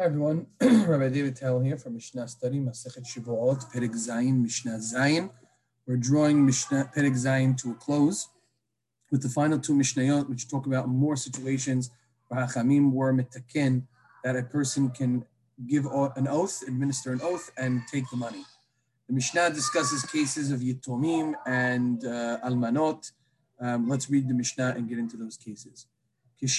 Hi everyone, Rabbi David Tell here from Mishnah Study, Masechet Shavuot, Perek Zayin, Mishnah Zayin. We're drawing Mishnah Perek Zayin to a close with the final two Mishnayot, which talk about more situations where Hachamim were mitaken, that a person can give an oath, administer an oath, and take the money. The Mishnah discusses cases of Yitomim and uh, Almanot. Um, let's read the Mishnah and get into those cases. Just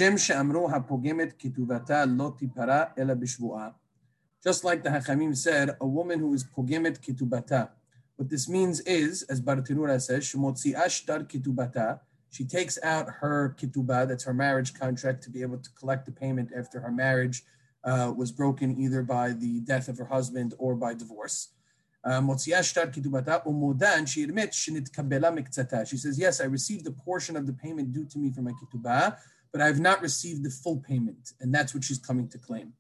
like the Hachamim said, a woman who is pogemet kitubata. What this means is, as Bartenura says, shemotzi'a ashtar kitubata. she takes out her kituba, that's her marriage contract, to be able to collect the payment after her marriage uh, was broken either by the death of her husband or by divorce. Uh, Motzi'a shtar ketubata umodan, she admits, shenit kabela. She says, yes, I received a portion of the payment due to me from my kituba but I have not received the full payment. And that's what she's coming to claim.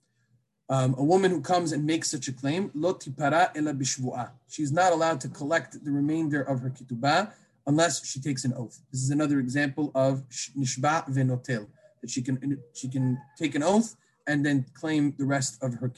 Um, a woman who comes and makes such a claim, lo tipara ela bishvu'ah. She's not allowed to collect the remainder of her ketubah unless she takes an oath. This is another example of nishba venotel, that she can, she can take an oath and then claim the rest of her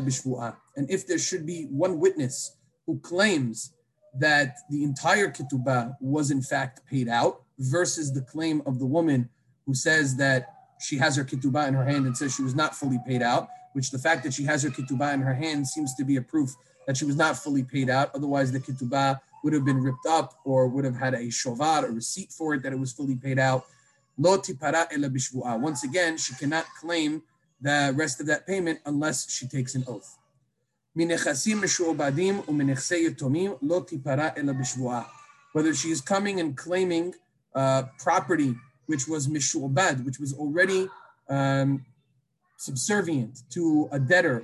bishvu'ah. And if there should be one witness who claims that the entire ketubah was in fact paid out versus the claim of the woman who says that she has her ketubah in her hand and says she was not fully paid out, which the fact that she has her ketubah in her hand seems to be a proof that she was not fully paid out. Otherwise, the ketubah would have been ripped up or would have had a shovar, a receipt for it that it was fully paid out. Lo ela bishvu'ah. Once again, she cannot claim the rest of that payment unless she takes an oath. Whether she is coming and claiming uh, property which was mishu'bad, which was already um, subservient to a debtor,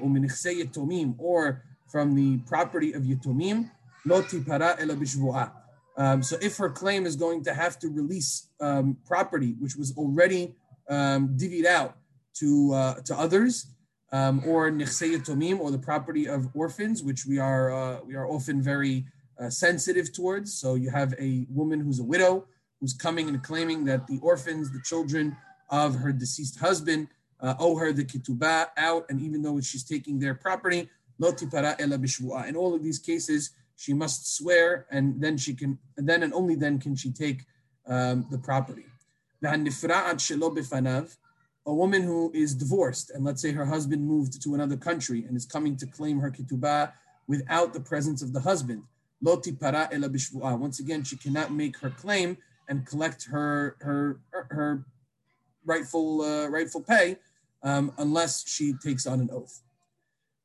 or from the property of yatomim, lo tipara ela bishvu'ah. Um, so if her claim is going to have to release um, property which was already um, divvied out to uh, to others, um, or yatomim, or the property of orphans, which we are uh, we are often very uh, sensitive towards. So you have a woman who's a widow who's coming and claiming that the orphans, the children of her deceased husband, uh, owe her the ketubah out, and even though she's taking their property, ela bishvuah. In all of these cases, she must swear, and then she can, and then and only then can she take um, the property a woman who is divorced and let's say her husband moved to another country and is coming to claim her ketubah without the presence of the husband. Lo tipara ela Once again, she cannot make her claim and collect her her her rightful uh, rightful pay um, unless she takes on an oath.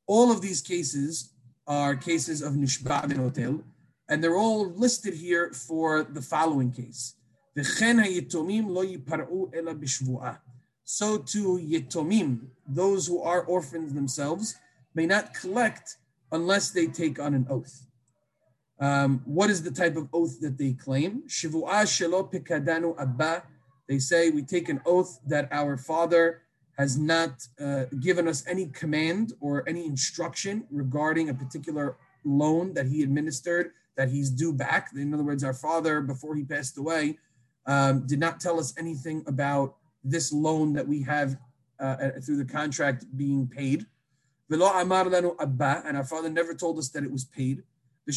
All of these cases are cases of nishba venotel, and they're all listed here for the following case so too yetomim, those who are orphans themselves, may not collect unless they take on an oath. Um, what is the type of oath that they claim? Abba. They say we take an oath that our father has not uh, given us any command or any instruction regarding a particular loan that he administered that he's due back. In other words, our father, before he passed away, um, did not tell us anything about this loan that we have uh, uh through the contract being paid. And our father never told us that it was paid. And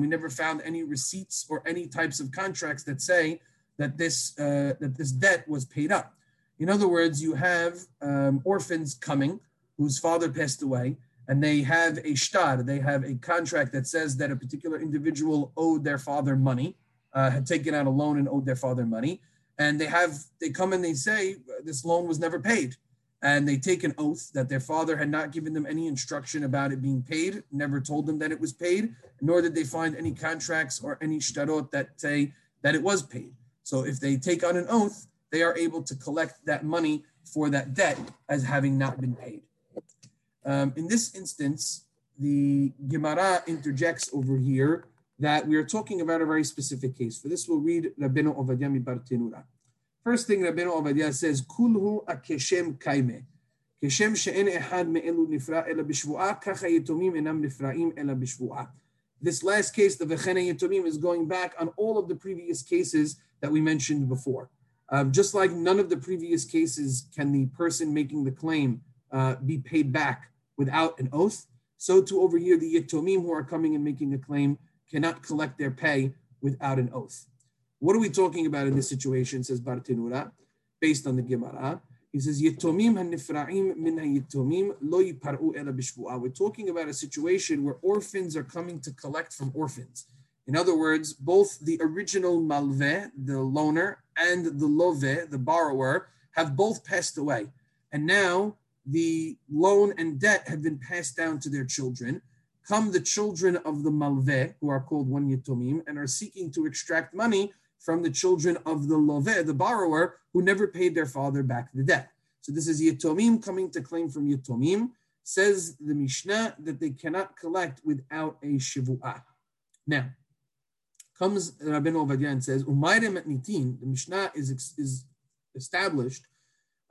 we never found any receipts or any types of contracts that say that this uh, that this debt was paid up. In other words, you have um, orphans coming whose father passed away, and they have a shtar, they have a contract that says that a particular individual owed their father money uh, had taken out a loan and owed their father money, and they have they come and they say this loan was never paid, and they take an oath that their father had not given them any instruction about it being paid, never told them that it was paid, nor did they find any contracts or any shtarot that say that it was paid. So if they take on an oath, they are able to collect that money for that debt as having not been paid. Um, in this instance, the Gemara interjects over here that we are talking about a very specific case. For this, we'll read Rabbeinu Ovadia Mibar Tenura. First thing Rabbeinu Ovadia says, Kulhu akeshem kaime. כשם שאין אחד מאלו נפרע אלא בשבועה, ככה יתומים אינם נפרעים אלא בשבועה. This last case, the Vechene Yetomim, is going back on all of the previous cases that we mentioned before. Um, just like none of the previous cases can the person making the claim uh, be paid back without an oath, so to over here, the Yitomim who are coming and making a claim cannot collect their pay without an oath. What are we talking about in this situation, says Bartenura, based on the Gemara? He says, Yitomim hanifra'im min yitomim lo yipar'u ela bishvu'ah. We're talking about a situation where orphans are coming to collect from orphans. In other words, both the original malveh, the loaner, and the loveh, the borrower, have both passed away. And now the loan and debt have been passed down to their children. Come the children of the malveh, who are called one and are seeking to extract money from the children of the loveh, the borrower, who never paid their father back the debt. So this is yitomim coming to claim from yitomim. Says the Mishnah that they cannot collect without a shivu'ah. Now, comes Rabbeinu Ovadia and says, Umayre matnitin, the Mishnah is, is established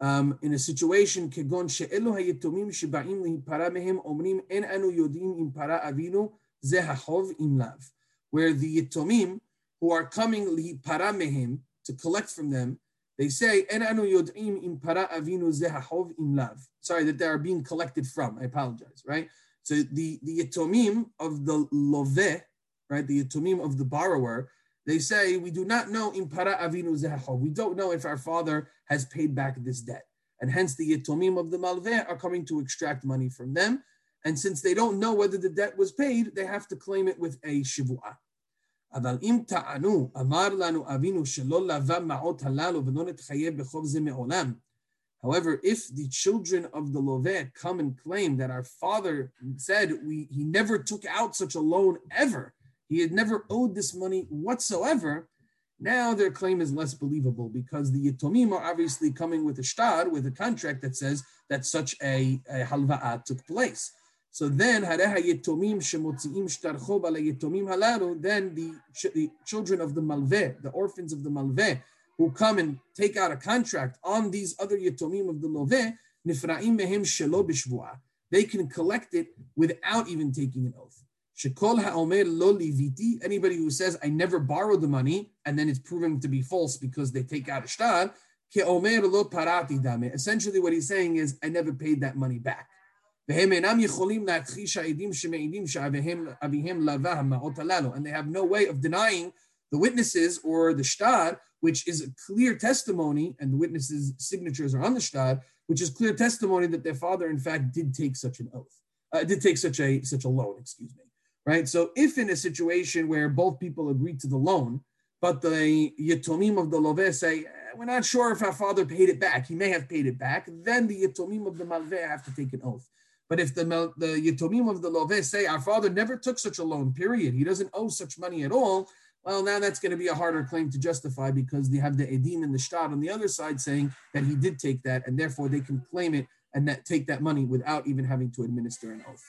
um, in a situation kegon she'elu hayetumim shebaim lihipara mehem omrim en anu yodim im para avinu zehachov im lav, where the yetumim who are coming lihipara mehem to collect from them, they say en anu yodim im para avinu zehachov im lav. Sorry that they are being collected from. I apologize. Right. So the the yetumim of the loveh, right, the yetumim of the borrower, they say, we do not know in para avinu zehachov. We don't know if our father has paid back this debt. And hence the yitomim of the malveh are coming to extract money from them. And since they don't know whether the debt was paid, they have to claim it with a shivu'ah. אבל אם טענו, אמר לנו אבינו שלא לווה מעות הללו ולא נתחייב בחוב זה מעולם. However, if the children of the Loveh come and claim that our father said we, he never took out such a loan ever, he had never owed this money whatsoever. Now their claim is less believable because the Yitomim are obviously coming with a shtar, with a contract that says that such a, a halva'a took place. So then, then the, the children of the malveh, the orphans of the malveh, who come and take out a contract on these other yitomim of the loveh, nifra'im mehem shelo They can collect it without even taking an oath. Shekol ha'omer lo liviti, anybody who says, I never borrowed the money, and then it's proven to be false because they take out a shtar, lo parati dame. Essentially what he's saying is, I never paid that money back. And they have no way of denying the witnesses or the shtar, which is a clear testimony, and the witnesses' signatures are on the shtar, which is clear testimony that their father, in fact, did take such an oath, uh, did take such a such a loan. Excuse me right? So if in a situation where both people agree to the loan, but the yatomim of the loveh say, eh, we're not sure if our father paid it back, he may have paid it back, then the yatomim of the malveh have to take an oath. But if the, the yatomim of the loveh say, our father never took such a loan, period, he doesn't owe such money at all, well, now that's going to be a harder claim to justify because they have the edim and the shtar on the other side saying that he did take that, and therefore they can claim it and that take that money without even having to administer an oath.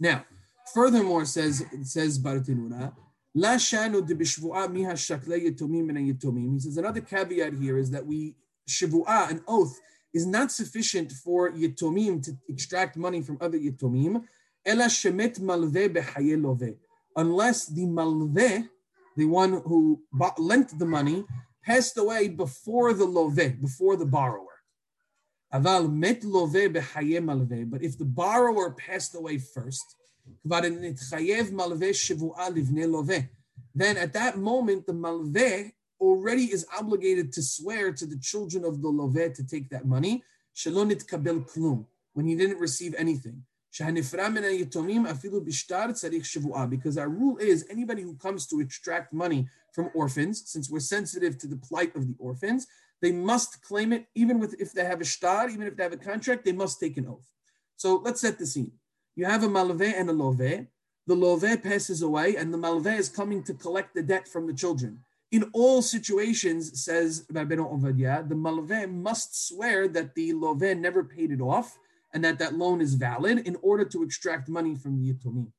Now, Furthermore, says says Bartenura, La shanu de miha shakle yetomim and yetomim. He says another caveat here is that we shivu'a, an oath, is not sufficient for yetomim to extract money from other yetomim. Ela shemet malve behaye love. Unless the malve, the one who lent the money, passed away before the love, before the borrower. Aval met love behaye malve. But if the borrower passed away first, then at that moment, the malveh already is obligated to swear to the children of the loveh to take that money, when he didn't receive anything. Because our rule is anybody who comes to extract money from orphans, since we're sensitive to the plight of the orphans, they must claim it, even with if they have a shtar, even if they have a contract, they must take an oath. So let's set the scene. You have a malveh and a loveh. The loveh passes away, and the malveh is coming to collect the debt from the children. In all situations, says Rabbeinu Ovadia, the malveh must swear that the loveh never paid it off and that that loan is valid in order to extract money from the yitomim.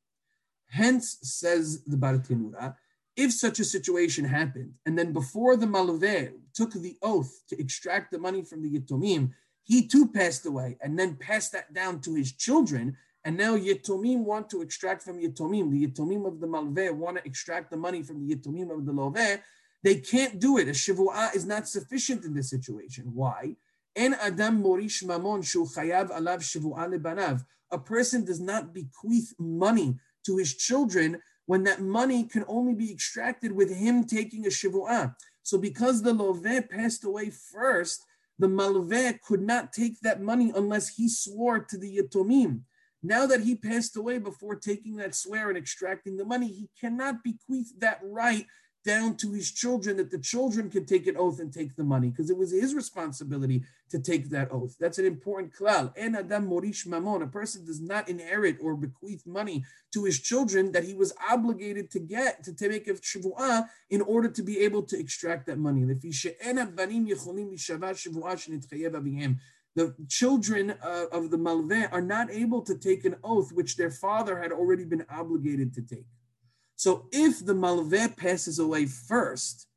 Hence, says the Bartenura, if such a situation happened, and then before the malveh took the oath to extract the money from the yitomim, he too passed away and then passed that down to his children, and now Yitomim want to extract from Yitomim. The Yitomim of the Malveh want to extract the money from the Yitomim of the Loveh. They can't do it. A shivu'ah is not sufficient in this situation. Why? En adam morish mamon shu chayav alav shivu'ah lebanav. A person does not bequeath money to his children when that money can only be extracted with him taking a shivu'ah. So because the loveh passed away first, the malveh could not take that money unless he swore to the yatomim. Now that he passed away before taking that swear and extracting the money, he cannot bequeath that right down to his children that the children can take an oath and take the money because it was his responsibility to take that oath. That's an important klal. En adam morish mamon. A person does not inherit or bequeath money to his children that he was obligated to get to, make a shivu'ah in order to be able to extract that money. The children uh, of the malveh are not able to take an oath which their father had already been obligated to take. So if the malveh passes away first,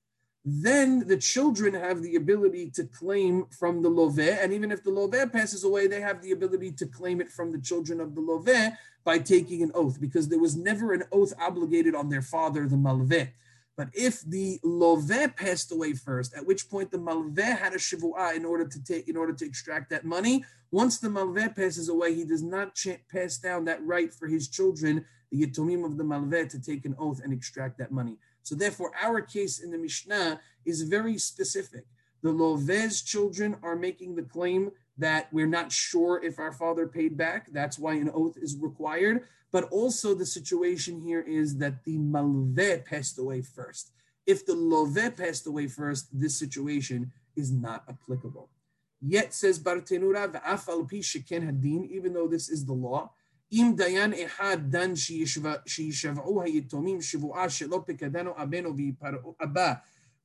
then the children have the ability to claim from the loveh, and even if the loveh passes away, they have the ability to claim it from the children of the loveh by taking an oath, because there was never an oath obligated on their father, the malveh. But if the loveh passed away first, at which point the malveh had a shivu'ah in order to take, in order to extract that money, once the malveh passes away, he does not pass down that right for his children the Yitomim of the Malveh to take an oath and extract that money. So therefore, our case in the Mishnah is very specific. The Loveh's children are making the claim that we're not sure if our father paid back. That's why an oath is required. But also the situation here is that the Malveh passed away first. If the Loveh passed away first, this situation is not applicable. Yet says Bartenura, hadin, even though this is the law, אם דיין אחד דן שישבעו היתומים שבועה שלא פקדנו אבנו אבא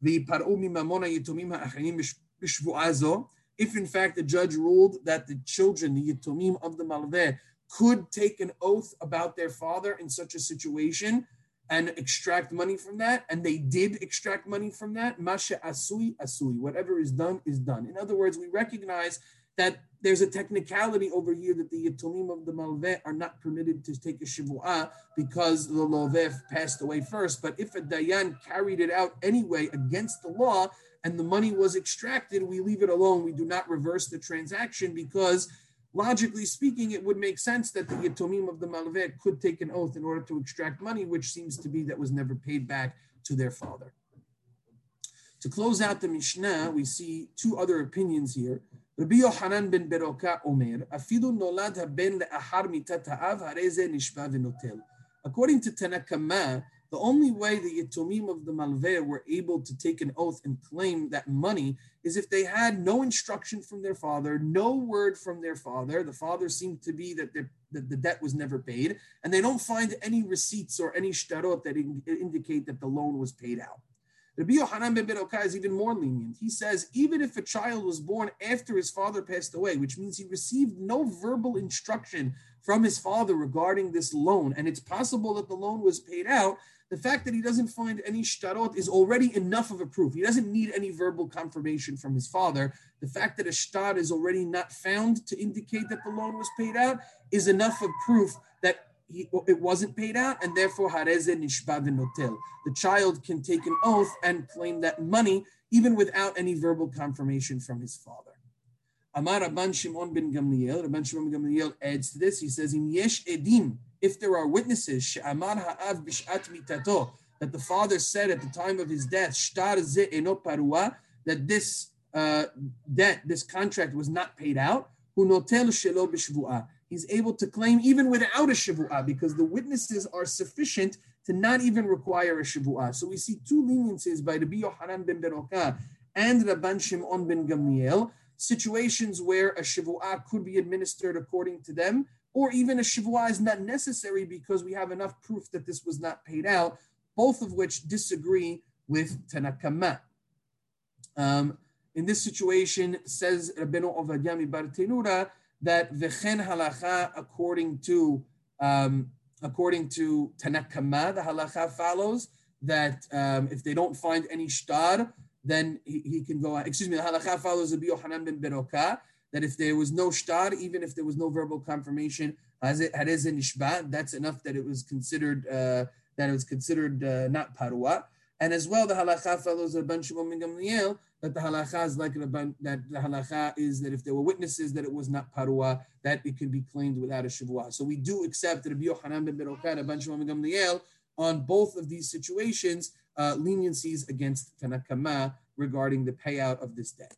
ויפרעו מממון היתומים האחרים בשבועה זו, if in fact the judge ruled that the children, the yitomim of the malveh, could take an oath about their father in such a situation and extract money from that, and they did extract money from that, masha asui asui, whatever is done is done. In other words, we recognize that there's a technicality over here that the Yatomim of the Malveh are not permitted to take a Shivu'ah because the Loveh passed away first. But if a Dayan carried it out anyway against the law and the money was extracted, we leave it alone. We do not reverse the transaction because logically speaking, it would make sense that the Yatomim of the Malveh could take an oath in order to extract money, which seems to be that was never paid back to their father. To close out the Mishnah, we see two other opinions here. Rabbi Yohanan ben Beroka Omer, Afidu nolad haben le'ahar mitat ha'av nishba. According to Tanakama, the only way the Yatomim of the Malveh were able to take an oath and claim that money is if they had no instruction from their father, no word from their father. The father seemed to be that, that the debt was never paid, and they don't find any receipts or any shtarot that indicate that the loan was paid out. Rabbi Yohanan ben Beroka is even more lenient. He says, even if a child was born after his father passed away, which means he received no verbal instruction from his father regarding this loan, and it's possible that the loan was paid out, the fact that he doesn't find any shtarot is already enough of a proof. He doesn't need any verbal confirmation from his father. The fact that a shtar is already not found to indicate that the loan was paid out is enough of proof that he, it wasn't paid out, and therefore hareze nishba v'notel. The child can take an oath and claim that money, even without any verbal confirmation from his father. Amar Rabban Shimon ben Gamliel, Rabban Shimon ben Gamliel adds to this. He says, "Im yesh edim, if there are witnesses, she'amar ha'av b'shat mitato, that the father said at the time of his death, shtar ze eno parua, that this uh, debt, this contract was not paid out, notel shelo b'shvu'ah he's able to claim even without a shivu'ah because the witnesses are sufficient to not even require a shivu'ah. So we see two leniencies by Rabbi Yohanan ben Beroka and Rabban Shimon ben Gamliel, situations where a shivu'ah could be administered according to them, or even a shivu'ah is not necessary because we have enough proof that this was not paid out, both of which disagree with Tanakama. Um, in this situation, says Rabbeinu Ovadia Bar Tenura, that v'chen halacha according to um, according to Tanakama, the halacha follows that um, if they don't find any shtar, then he, he can go. Excuse me, the halacha follows Rabbi Yohanan ben Beroka that if there was no shtar, even if there was no verbal confirmation, as it nishba, that's enough that it was considered uh, that it was considered uh, not parua. And as well, the halacha follows Rabban Shimon ben Gamliel that the halacha is like that the halacha is that if there were witnesses that it was not parua, that it can be claimed without a shavua. So we do accept Rabbi Yochanan ben Beroka, Rabban Shimon ben Gamliel on both of these situations, Uh, leniencies against Tanakama regarding the payout of this debt.